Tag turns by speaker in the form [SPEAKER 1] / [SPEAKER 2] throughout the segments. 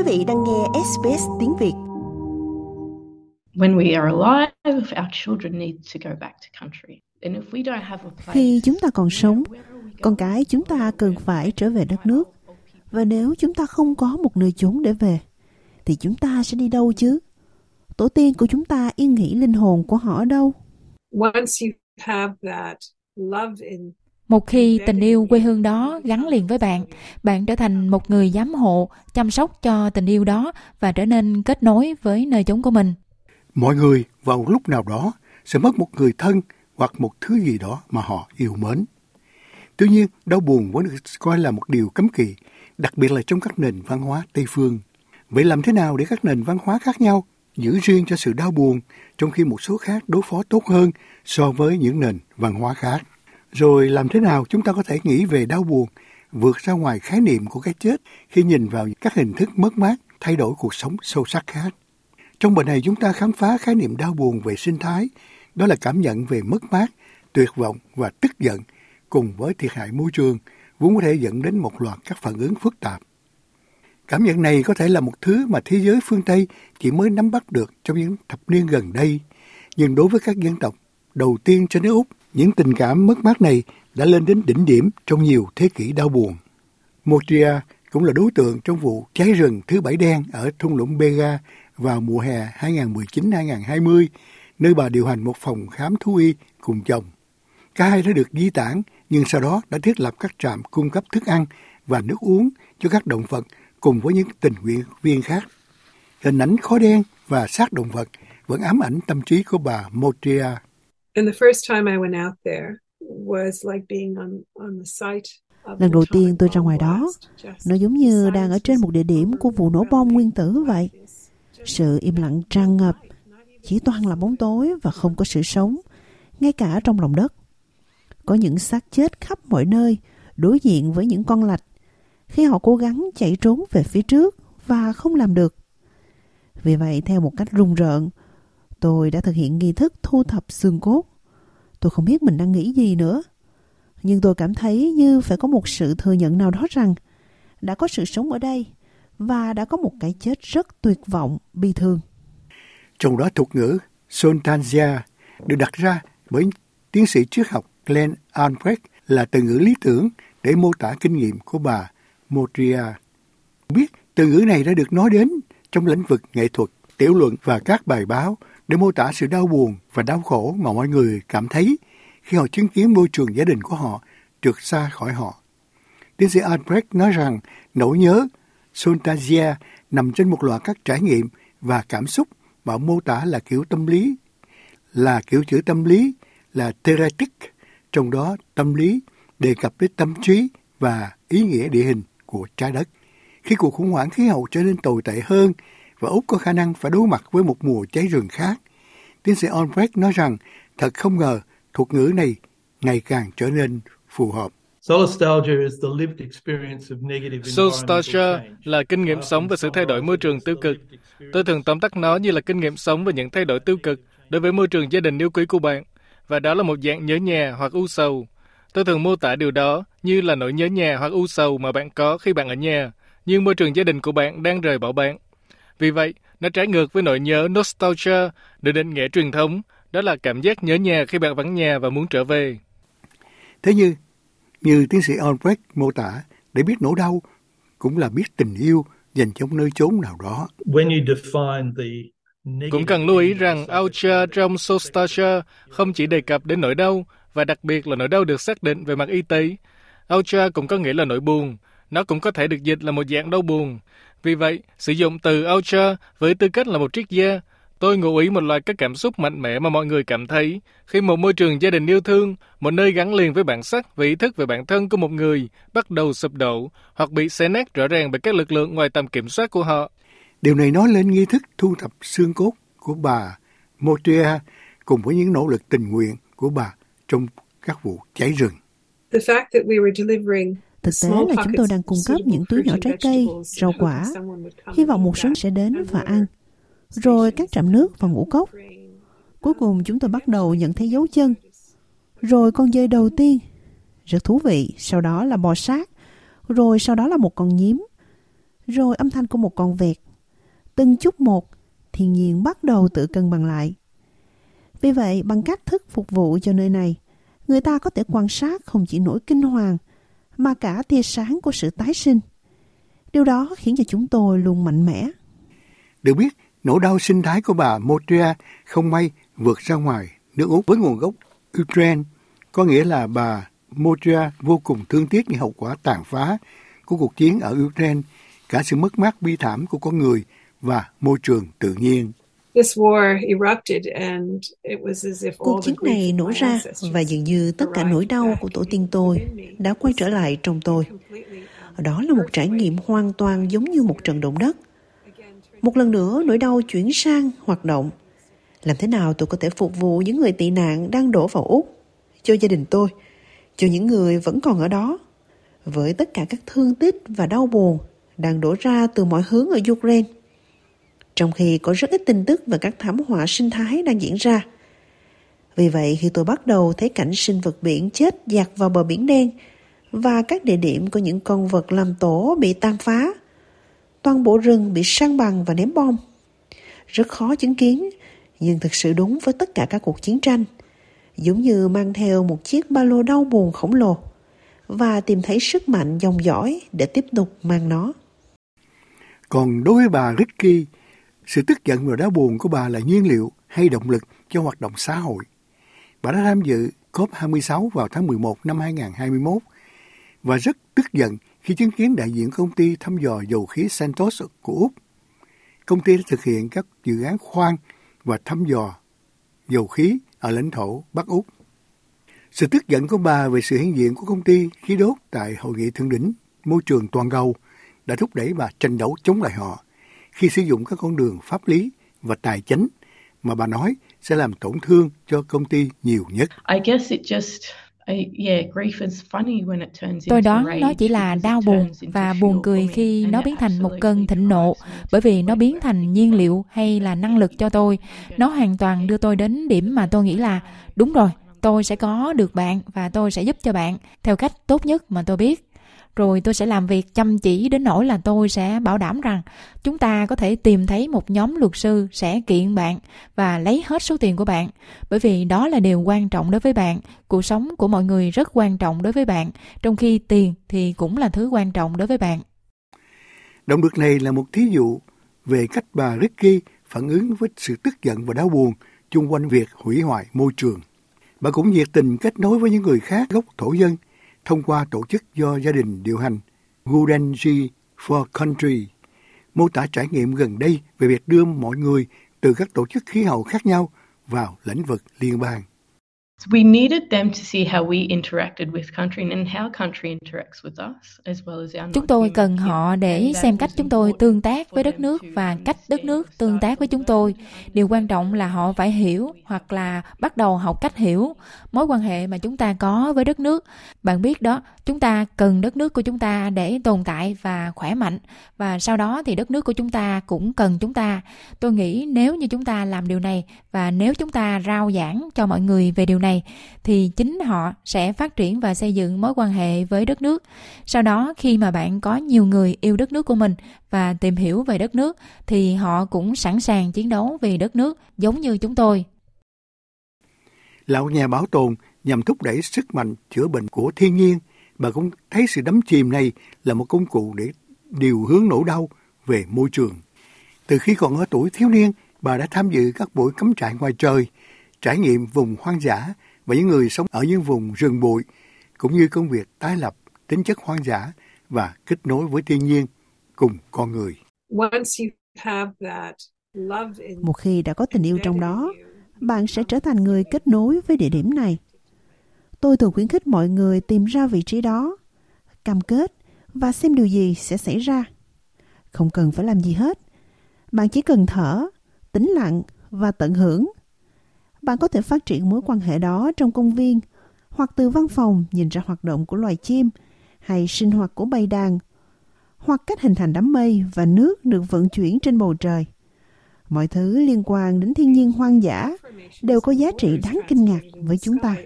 [SPEAKER 1] Quý vị đang nghe SBS tiếng Việt.
[SPEAKER 2] When we are alive, our children need to go back to country. And if we don't have a place,
[SPEAKER 3] Khi chúng ta còn sống, con cái chúng ta cần phải trở về đất nước. Và nếu chúng ta không có một nơi chốn để về, thì chúng ta sẽ đi đâu chứ? Tổ tiên của chúng ta yên nghỉ linh hồn của họ ở đâu?
[SPEAKER 4] once you have that love in
[SPEAKER 5] một khi tình yêu quê hương đó gắn liền với bạn, bạn trở thành một người giám hộ, chăm sóc cho tình yêu đó và trở nên kết nối với nơi chốn của mình.
[SPEAKER 6] Mọi người vào lúc nào đó sẽ mất một người thân hoặc một thứ gì đó mà họ yêu mến. Tuy nhiên, đau buồn vẫn được coi là một điều cấm kỵ, đặc biệt là trong các nền văn hóa Tây phương. Vậy làm thế nào để các nền văn hóa khác nhau giữ riêng cho sự đau buồn, trong khi một số khác đối phó tốt hơn so với những nền văn hóa khác? Rồi làm thế nào chúng ta có thể nghĩ về đau buồn, vượt ra ngoài khái niệm của cái chết khi nhìn vào các hình thức mất mát, thay đổi cuộc sống sâu sắc khác? Trong bài này chúng ta khám phá khái niệm đau buồn về sinh thái, đó là cảm nhận về mất mát, tuyệt vọng và tức giận cùng với thiệt hại môi trường vốn có thể dẫn đến một loạt các phản ứng phức tạp. Cảm nhận này có thể là một thứ mà thế giới phương Tây chỉ mới nắm bắt được trong những thập niên gần đây. Nhưng đối với các dân tộc đầu tiên trên nước Úc, những tình cảm mất mát này đã lên đến đỉnh điểm trong nhiều thế kỷ đau buồn. Motria cũng là đối tượng trong vụ cháy rừng thứ bảy đen ở thung lũng Bega vào mùa hè 2019-2020, nơi bà điều hành một phòng khám thú y cùng chồng. Cả hai đã được di tản, nhưng sau đó đã thiết lập các trạm cung cấp thức ăn và nước uống cho các động vật cùng với những tình nguyện viên khác. Hình ảnh khói đen và xác động vật vẫn ám ảnh tâm trí của bà Motria
[SPEAKER 4] and the first time I went out there was like being on on the site of
[SPEAKER 3] Lần đầu tiên tôi ra ngoài đó, nó giống như đang ở trên một địa điểm của vụ nổ bom nguyên tử vậy. Sự im lặng tràn ngập, chỉ toàn là bóng tối và không có sự sống, ngay cả trong lòng đất. Có những xác chết khắp mọi nơi, đối diện với những con lạch, khi họ cố gắng chạy trốn về phía trước và không làm được. Vì vậy, theo một cách rùng rợn, tôi đã thực hiện nghi thức thu thập xương cốt. Tôi không biết mình đang nghĩ gì nữa. Nhưng tôi cảm thấy như phải có một sự thừa nhận nào đó rằng đã có sự sống ở đây và đã có một cái chết rất tuyệt vọng, bi thương.
[SPEAKER 6] Trong đó thuật ngữ Sontanzia được đặt ra bởi tiến sĩ triết học Glenn Albrecht là từ ngữ lý tưởng để mô tả kinh nghiệm của bà Motria. Biết từ ngữ này đã được nói đến trong lĩnh vực nghệ thuật, tiểu luận và các bài báo để mô tả sự đau buồn và đau khổ mà mọi người cảm thấy khi họ chứng kiến môi trường gia đình của họ trượt xa khỏi họ. Tiến sĩ Albrecht nói rằng nỗi nhớ Sontagia nằm trên một loạt các trải nghiệm và cảm xúc mà mô tả là kiểu tâm lý, là kiểu chữ tâm lý, là theoretic, trong đó tâm lý đề cập đến tâm trí và ý nghĩa địa hình của trái đất. Khi cuộc khủng hoảng khí hậu trở nên tồi tệ hơn và Úc có khả năng phải đối mặt với một mùa cháy rừng khác, tiến sĩ Albrecht nói rằng thật không ngờ thuật ngữ này ngày càng trở nên phù hợp.
[SPEAKER 7] Solastalgia is the lived experience of negative
[SPEAKER 8] Solastalgia
[SPEAKER 7] environmental change.
[SPEAKER 8] là kinh nghiệm sống về sự thay đổi môi trường tiêu cực. Tôi thường tóm tắt nó như là kinh nghiệm sống về những thay đổi tiêu cực đối với môi trường gia đình yêu quý của bạn. Và đó là một dạng nhớ nhà hoặc u sầu. Tôi thường mô tả điều đó như là nỗi nhớ nhà hoặc u sầu mà bạn có khi bạn ở nhà, nhưng môi trường gia đình của bạn đang rời bỏ bạn. Vì vậy, nó trái ngược với nỗi nhớ nostalgia được định nghĩa truyền thống, đó là cảm giác nhớ nhà khi bạn vắng nhà và muốn trở về.
[SPEAKER 6] Thế như, như tiến sĩ Albrecht mô tả, để biết nỗi đau cũng là biết tình yêu dành cho một nơi chốn nào đó.
[SPEAKER 7] When you define the negative
[SPEAKER 8] Cũng cần lưu ý rằng Aucha trong Sostasia không chỉ đề cập đến nỗi đau, và đặc biệt là nỗi đau được xác định về mặt y tế. Aucha cũng có nghĩa là nỗi buồn, nó cũng có thể được dịch là một dạng đau buồn. Vì vậy, sử dụng từ Aucha với tư cách là một triết gia, tôi ngụ ý một loạt các cảm xúc mạnh mẽ mà mọi người cảm thấy khi một môi trường gia đình yêu thương, một nơi gắn liền với bản sắc và ý thức về bản thân của một người bắt đầu sụp đổ hoặc bị xé nát rõ ràng bởi các lực lượng ngoài tầm kiểm soát của họ.
[SPEAKER 6] Điều này nói lên nghi thức thu thập xương cốt của bà Motria cùng với những nỗ lực tình nguyện của bà trong các vụ cháy rừng.
[SPEAKER 4] The fact that we were delivering
[SPEAKER 3] Thực tế là chúng tôi đang cung cấp những túi nhỏ trái cây, rau quả, hy vọng một số sẽ đến và ăn. Rồi các trạm nước và ngũ cốc. Cuối cùng chúng tôi bắt đầu nhận thấy dấu chân. Rồi con dơi đầu tiên. Rất thú vị, sau đó là bò sát, rồi sau đó là một con nhím. rồi âm thanh của một con vẹt. Từng chút một, thiên nhiên bắt đầu tự cân bằng lại. Vì vậy, bằng cách thức phục vụ cho nơi này, người ta có thể quan sát không chỉ nỗi kinh hoàng, mà cả tia sáng của sự tái sinh. Điều đó khiến cho chúng tôi luôn mạnh mẽ.
[SPEAKER 6] Được biết, nỗi đau sinh thái của bà Motria không may vượt ra ngoài nước Úc với nguồn gốc Ukraine, có nghĩa là bà Motria vô cùng thương tiếc những hậu quả tàn phá của cuộc chiến ở Ukraine, cả sự mất mát bi thảm của con người và môi trường tự nhiên.
[SPEAKER 3] Cuộc chiến này nổ ra và dường như tất cả nỗi đau của tổ tiên tôi đã quay trở lại trong tôi. Đó là một trải nghiệm hoàn toàn giống như một trận động đất. Một lần nữa nỗi đau chuyển sang hoạt động. Làm thế nào tôi có thể phục vụ những người tị nạn đang đổ vào Úc? Cho gia đình tôi, cho những người vẫn còn ở đó. Với tất cả các thương tích và đau buồn đang đổ ra từ mọi hướng ở Ukraine trong khi có rất ít tin tức về các thảm họa sinh thái đang diễn ra. Vì vậy, khi tôi bắt đầu thấy cảnh sinh vật biển chết dạt vào bờ biển đen và các địa điểm của những con vật làm tổ bị tan phá, toàn bộ rừng bị săn bằng và ném bom. Rất khó chứng kiến, nhưng thực sự đúng với tất cả các cuộc chiến tranh, giống như mang theo một chiếc ba lô đau buồn khổng lồ và tìm thấy sức mạnh dòng dõi để tiếp tục mang nó.
[SPEAKER 6] Còn đối với bà Ricky, sự tức giận và đau buồn của bà là nhiên liệu hay động lực cho hoạt động xã hội. Bà đã tham dự COP26 vào tháng 11 năm 2021 và rất tức giận khi chứng kiến đại diện công ty thăm dò dầu khí Santos của Úc. Công ty đã thực hiện các dự án khoan và thăm dò dầu khí ở lãnh thổ Bắc Úc. Sự tức giận của bà về sự hiện diện của công ty khí đốt tại hội nghị thượng đỉnh môi trường toàn cầu đã thúc đẩy bà tranh đấu chống lại họ khi sử dụng các con đường pháp lý và tài chính mà bà nói sẽ làm tổn thương cho công ty nhiều nhất.
[SPEAKER 5] Tôi đoán nó chỉ là đau buồn và buồn cười khi nó biến thành một cơn thịnh nộ bởi vì nó biến thành nhiên liệu hay là năng lực cho tôi. Nó hoàn toàn đưa tôi đến điểm mà tôi nghĩ là đúng rồi, tôi sẽ có được bạn và tôi sẽ giúp cho bạn theo cách tốt nhất mà tôi biết rồi tôi sẽ làm việc chăm chỉ đến nỗi là tôi sẽ bảo đảm rằng chúng ta có thể tìm thấy một nhóm luật sư sẽ kiện bạn và lấy hết số tiền của bạn. Bởi vì đó là điều quan trọng đối với bạn. Cuộc sống của mọi người rất quan trọng đối với bạn, trong khi tiền thì cũng là thứ quan trọng đối với bạn.
[SPEAKER 6] Động lực này là một thí dụ về cách bà Ricky phản ứng với sự tức giận và đau buồn chung quanh việc hủy hoại môi trường. Bà cũng nhiệt tình kết nối với những người khác gốc thổ dân thông qua tổ chức do gia đình điều hành Gurenji for Country, mô tả trải nghiệm gần đây về việc đưa mọi người từ các tổ chức khí hậu khác nhau vào lĩnh vực liên bang. We needed them to see how we interacted with country and how country interacts with us as well as our
[SPEAKER 5] Chúng tôi cần họ để xem cách chúng tôi tương tác với đất nước và cách đất nước tương tác với chúng tôi. Điều quan trọng là họ phải hiểu hoặc là bắt đầu học cách hiểu mối quan hệ mà chúng ta có với đất nước. Bạn biết đó, chúng ta cần đất nước của chúng ta để tồn tại và khỏe mạnh và sau đó thì đất nước của chúng ta cũng cần chúng ta. Tôi nghĩ nếu như chúng ta làm điều này và nếu chúng ta rao giảng cho mọi người về điều này này thì chính họ sẽ phát triển và xây dựng mối quan hệ với đất nước. Sau đó khi mà bạn có nhiều người yêu đất nước của mình và tìm hiểu về đất nước thì họ cũng sẵn sàng chiến đấu vì đất nước giống như chúng tôi.
[SPEAKER 6] Lão nhà bảo tồn nhằm thúc đẩy sức mạnh chữa bệnh của thiên nhiên, bà cũng thấy sự đắm chìm này là một công cụ để điều hướng nỗi đau về môi trường. Từ khi còn ở tuổi thiếu niên, bà đã tham dự các buổi cắm trại ngoài trời, trải nghiệm vùng hoang dã và những người sống ở những vùng rừng bụi, cũng như công việc tái lập tính chất hoang dã và kết nối với thiên nhiên cùng con người.
[SPEAKER 3] Một khi đã có tình yêu trong đó, bạn sẽ trở thành người kết nối với địa điểm này. Tôi thường khuyến khích mọi người tìm ra vị trí đó, cam kết và xem điều gì sẽ xảy ra. Không cần phải làm gì hết. Bạn chỉ cần thở, tĩnh lặng và tận hưởng bạn có thể phát triển mối quan hệ đó trong công viên hoặc từ văn phòng nhìn ra hoạt động của loài chim hay sinh hoạt của bầy đàn hoặc cách hình thành đám mây và nước được vận chuyển trên bầu trời. Mọi thứ liên quan đến thiên nhiên hoang dã đều có giá trị đáng kinh ngạc với chúng ta.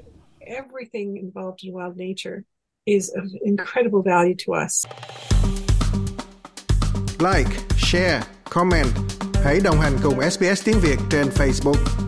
[SPEAKER 9] like, share, comment. Hãy đồng hành cùng SBS tiếng Việt trên Facebook.